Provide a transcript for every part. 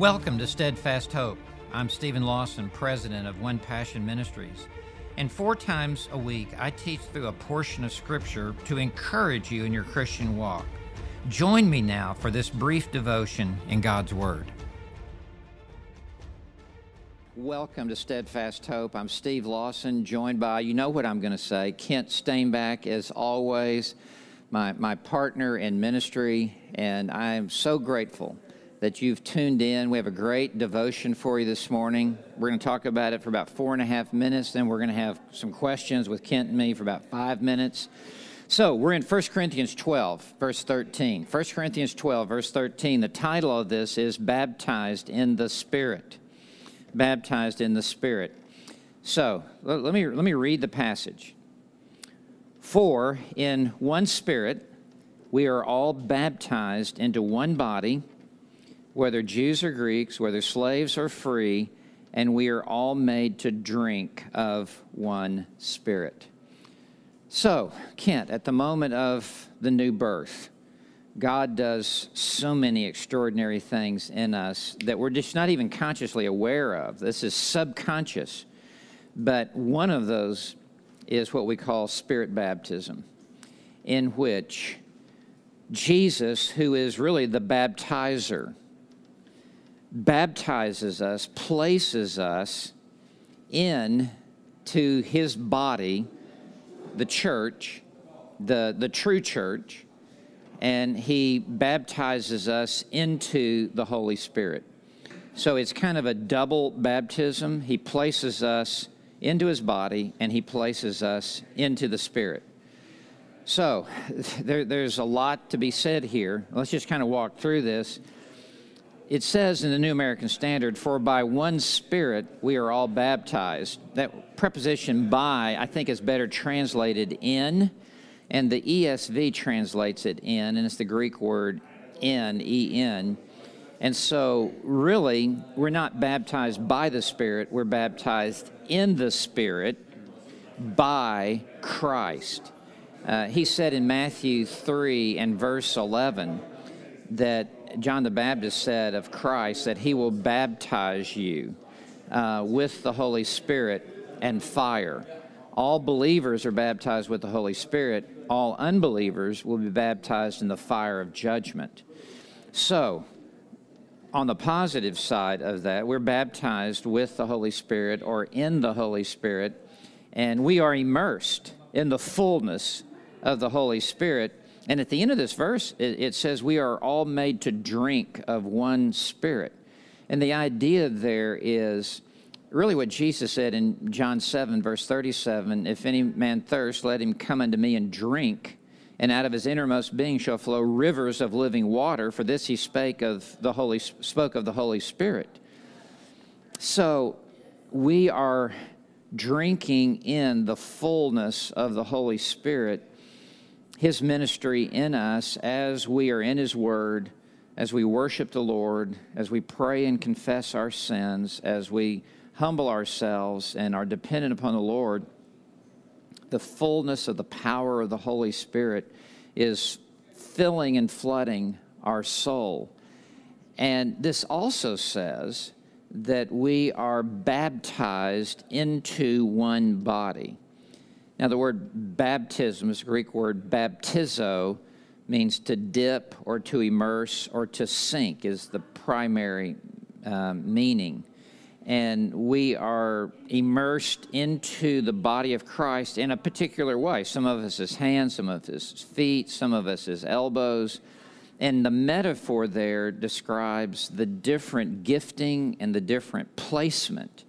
Welcome to Steadfast Hope. I'm Steven Lawson, president of One Passion Ministries. And four times a week, I teach through a portion of Scripture to encourage you in your Christian walk. Join me now for this brief devotion in God's Word. Welcome to Steadfast Hope. I'm Steve Lawson, joined by, you know what I'm going to say, Kent Stainback, as always, my, my partner in ministry, and I am so grateful that you've tuned in. We have a great devotion for you this morning. We're going to talk about it for about four and a half minutes, then we're going to have some questions with Kent and me for about five minutes. So we're in 1 Corinthians 12, verse 13. 1 Corinthians 12, verse 13. The title of this is Baptized in the Spirit. Baptized in the Spirit. So let me, let me read the passage. For in one Spirit we are all baptized into one body whether Jews or Greeks, whether slaves or free, and we are all made to drink of one Spirit. So, Kent, at the moment of the new birth, God does so many extraordinary things in us that we're just not even consciously aware of. This is subconscious. But one of those is what we call spirit baptism, in which Jesus, who is really the baptizer, baptizes us, places us in to his body, the church, the, the true church, and he baptizes us into the Holy Spirit. So it's kind of a double baptism. He places us into his body and he places us into the Spirit. So there, there's a lot to be said here. Let's just kind of walk through this it says in the New American Standard, for by one Spirit we are all baptized. That preposition by, I think, is better translated in, and the ESV translates it in, and it's the Greek word in, E N. And so, really, we're not baptized by the Spirit, we're baptized in the Spirit by Christ. Uh, he said in Matthew 3 and verse 11 that John the Baptist said of Christ that he will baptize you uh, with the Holy Spirit and fire. All believers are baptized with the Holy Spirit. All unbelievers will be baptized in the fire of judgment. So, on the positive side of that, we're baptized with the Holy Spirit or in the Holy Spirit, and we are immersed in the fullness of the Holy Spirit and at the end of this verse, it, it says, We are all made to drink of one spirit. And the idea there is really what Jesus said in John 7, verse 37 If any man thirst, let him come unto me and drink. And out of his innermost being shall flow rivers of living water. For this he spake of the Holy, spoke of the Holy Spirit. So we are drinking in the fullness of the Holy Spirit his ministry in us as we are in His Word, as we worship the Lord, as we pray and confess our sins, as we humble ourselves and are dependent upon the Lord, the fullness of the power of the Holy Spirit is filling and flooding our soul. And this also says that we are baptized into one body. Now, the word baptism is Greek word baptizo, means to dip or to immerse or to sink, is the primary um, meaning. And we are immersed into the body of Christ in a particular way. Some of us as hands, some of us as feet, some of us as elbows. And the metaphor there describes the different gifting and the different placement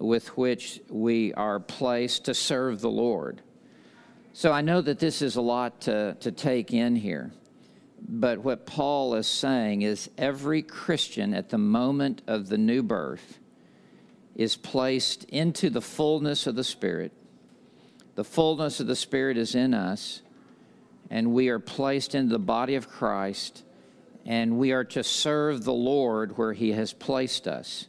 with which we are placed to serve the Lord. So I know that this is a lot to, to take in here. But what Paul is saying is every Christian at the moment of the new birth is placed into the fullness of the Spirit. The fullness of the Spirit is in us, and we are placed into the body of Christ, and we are to serve the Lord where He has placed us.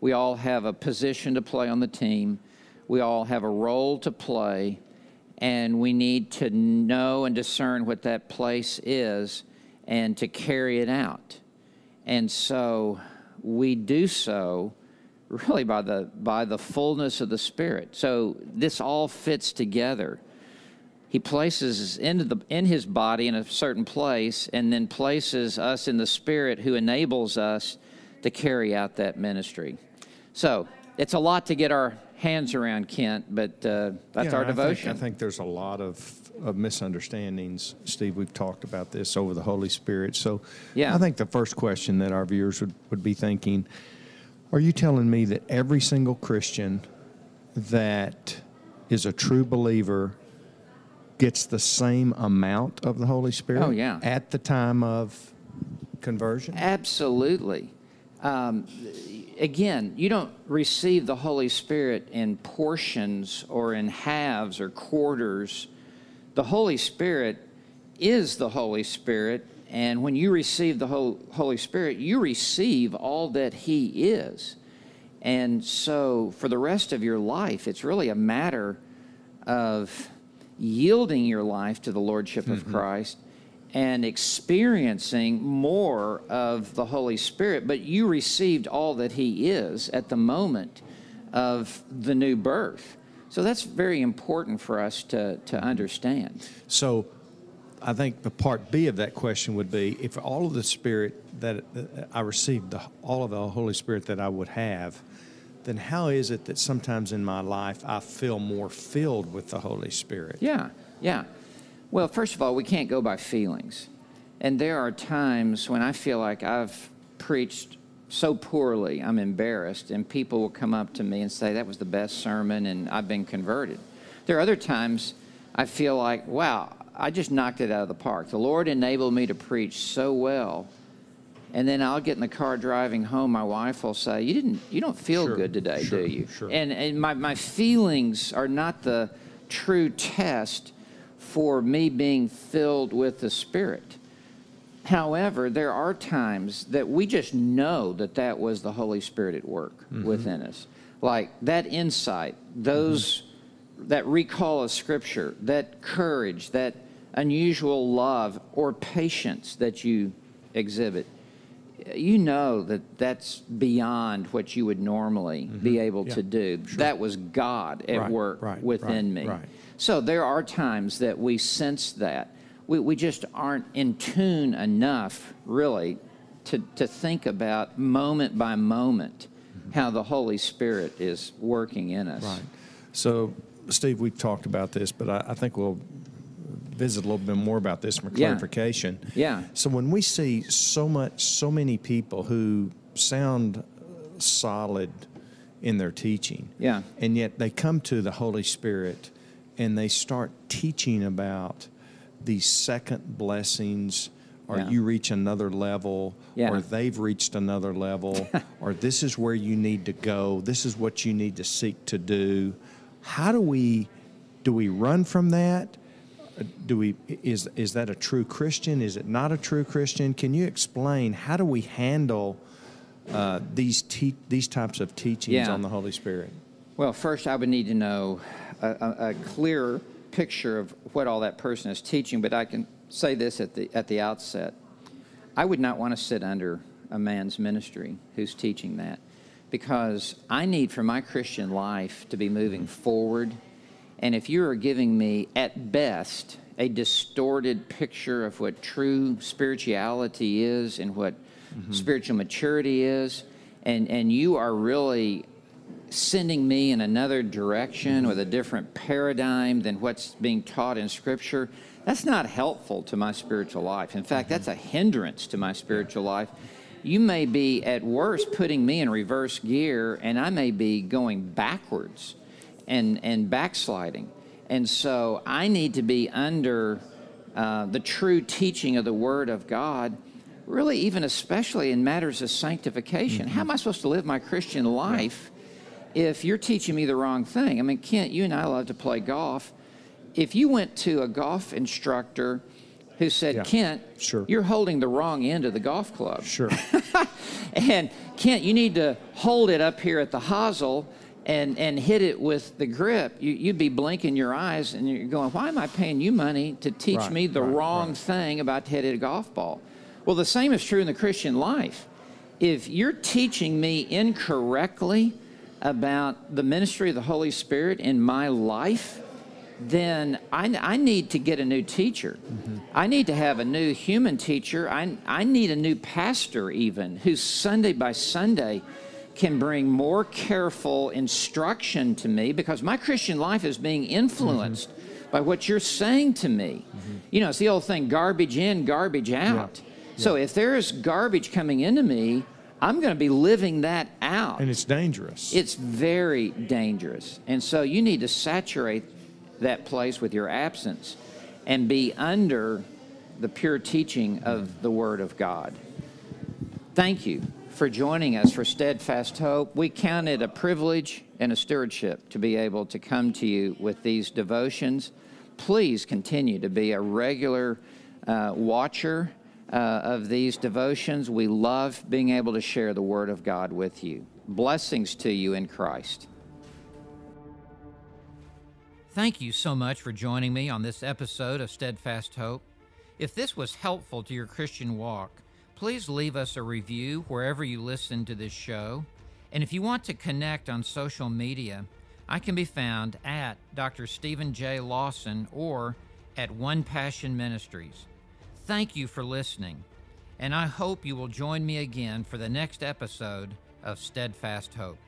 We all have a position to play on the team. We all have a role to play, and we need to know and discern what that place is and to carry it out. And so we do so really by the by the fullness of the Spirit. So this all fits together. He places us into the in his body in a certain place, and then places us in the Spirit, who enables us to carry out that ministry. So it's a lot to get our hands around, Kent, but uh, that's Yeah, our I think- devotion. I think there's a lot of, of misunderstandings, Steve. We've talked about this over the Holy Spirit. So Yeah. I think the first question that our viewers would, would be thinking Are you telling me that every single Christian that is a true believer gets the same amount of the Holy Spirit Oh, yeah. at the time of conversion? Absolutely. Um, again, you don't receive the Holy Spirit in portions or in halves or quarters. The Holy Spirit is the Holy Spirit, and when you receive the Holy Spirit, you receive all that He is. And so, for the rest of your life, it's really a matter of yielding your life to the Lordship of mm-hmm. Christ and experiencing more of the Holy Spirit. But you received all that He is at the moment of the new birth. So that's very important for us to, to understand. So I think the part B of that question would be if all of the Spirit that I received, the, all of the Holy Spirit that I would have, then how is it that sometimes in my life I feel more filled with the Holy Spirit? Yeah, yeah. Well, first of all, we can't go by feelings. And there are times when I feel like I've preached so poorly, I'm embarrassed, and people will come up to me and say, That was the best sermon, and I've been converted. There are other times I feel like, Wow, I just knocked it out of the park. The Lord enabled me to preach so well. And then I'll get in the car driving home. My wife will say, "You didn't, you don't feel Sure, good today, sure, do you?" sure. And and my my feelings are not the true test for me being filled with the Spirit. However, there are times that we just know that that was the Holy Spirit at work Mm-hmm. within us. Like that insight, those that recall of scripture, that courage, that unusual love or patience that you exhibit. You know that that's beyond what you would normally be able Mm-hmm. Yeah, to do. That was God at Right, work right, within right, me. So there are times that we sense that. We, we just aren't in tune enough, really, to, to think about moment by moment how the Holy Spirit is working in us. Right. So, Steve, we've talked about this, but I, I think we'll visit a little bit more about this for Yeah. clarification. Yeah. So when we see so much, so many people who sound solid in their teaching, Yeah. and yet they come to the Holy Spirit and they start teaching about these second blessings, or Yeah. you reach another level, Yeah. or they've reached another level, or this is where you need to go, this is what you need to seek to do. How do we do we run from that? Do we is is that a true Christian? Is it not a true Christian? Can you explain how do we handle uh, these te- these types of teachings Yeah. on the Holy Spirit? Well, first, I would need to know a, a, a clearer picture of what all that person is teaching, but I can say this at the, at the outset. I would not want to sit under a man's ministry who's teaching that because I need for my Christian life to be moving forward. And if you are giving me, at best, a distorted picture of what true spirituality is and what mm-hmm. spiritual maturity is, and, and you are really sending me in another direction mm-hmm. with a different paradigm than what's being taught in Scripture, that's not helpful to my spiritual life. In fact, that's mm-hmm. a hindrance to my spiritual life. You may be, at worst, putting me in reverse gear, and I may be going backwards and, and backsliding. And so I need to be under uh, the true teaching of the Word of God, really, even especially in matters of sanctification. How am I supposed to live my Christian life? if you're teaching me the wrong thing. I mean, Kent, you and I love to play golf. If you went to a golf instructor who said, Yeah, Kent, sure. you're holding the wrong end of the golf club. Sure. And Kent, you need to hold it up here at the hosel and, and hit it with the grip. You, you'd be blinking your eyes and you're going, why am I paying you money to teach Right, me the right, wrong right. thing about to hit a golf ball? Well, the same is true in the Christian life. if you're teaching me incorrectly about the ministry of the Holy Spirit in my life, then I, I need to get a new teacher. Mm-hmm. I need to have a new human teacher. I, I need a new pastor, even, who Sunday by Sunday can bring more careful instruction to me because my Christian life is being influenced mm-hmm. by what you're saying to me. Mm-hmm. You know, it's the old thing garbage in, garbage out. Yeah. Yeah. So if there's garbage coming into me, I'm going to be living that out. And it's dangerous. It's very dangerous. And so you need to saturate that place with your absence and be under the pure teaching of the Word of God. Thank you for joining us for Steadfast Hope. We count it a privilege and a stewardship to be able to come to you with these devotions. Please continue to be a regular uh, watcher uh, of these devotions. We love being able to share the Word of God with you. Blessings to you in Christ. Thank you so much for joining me on this episode of Steadfast Hope. If this was helpful to your Christian walk, please leave us a review wherever you listen to this show. And if you want to connect on social media, I can be found at Dr. Steven J. Lawson or at One Passion Ministries. Thank you for listening, and I hope you will join me again for the next episode of Steadfast Hope.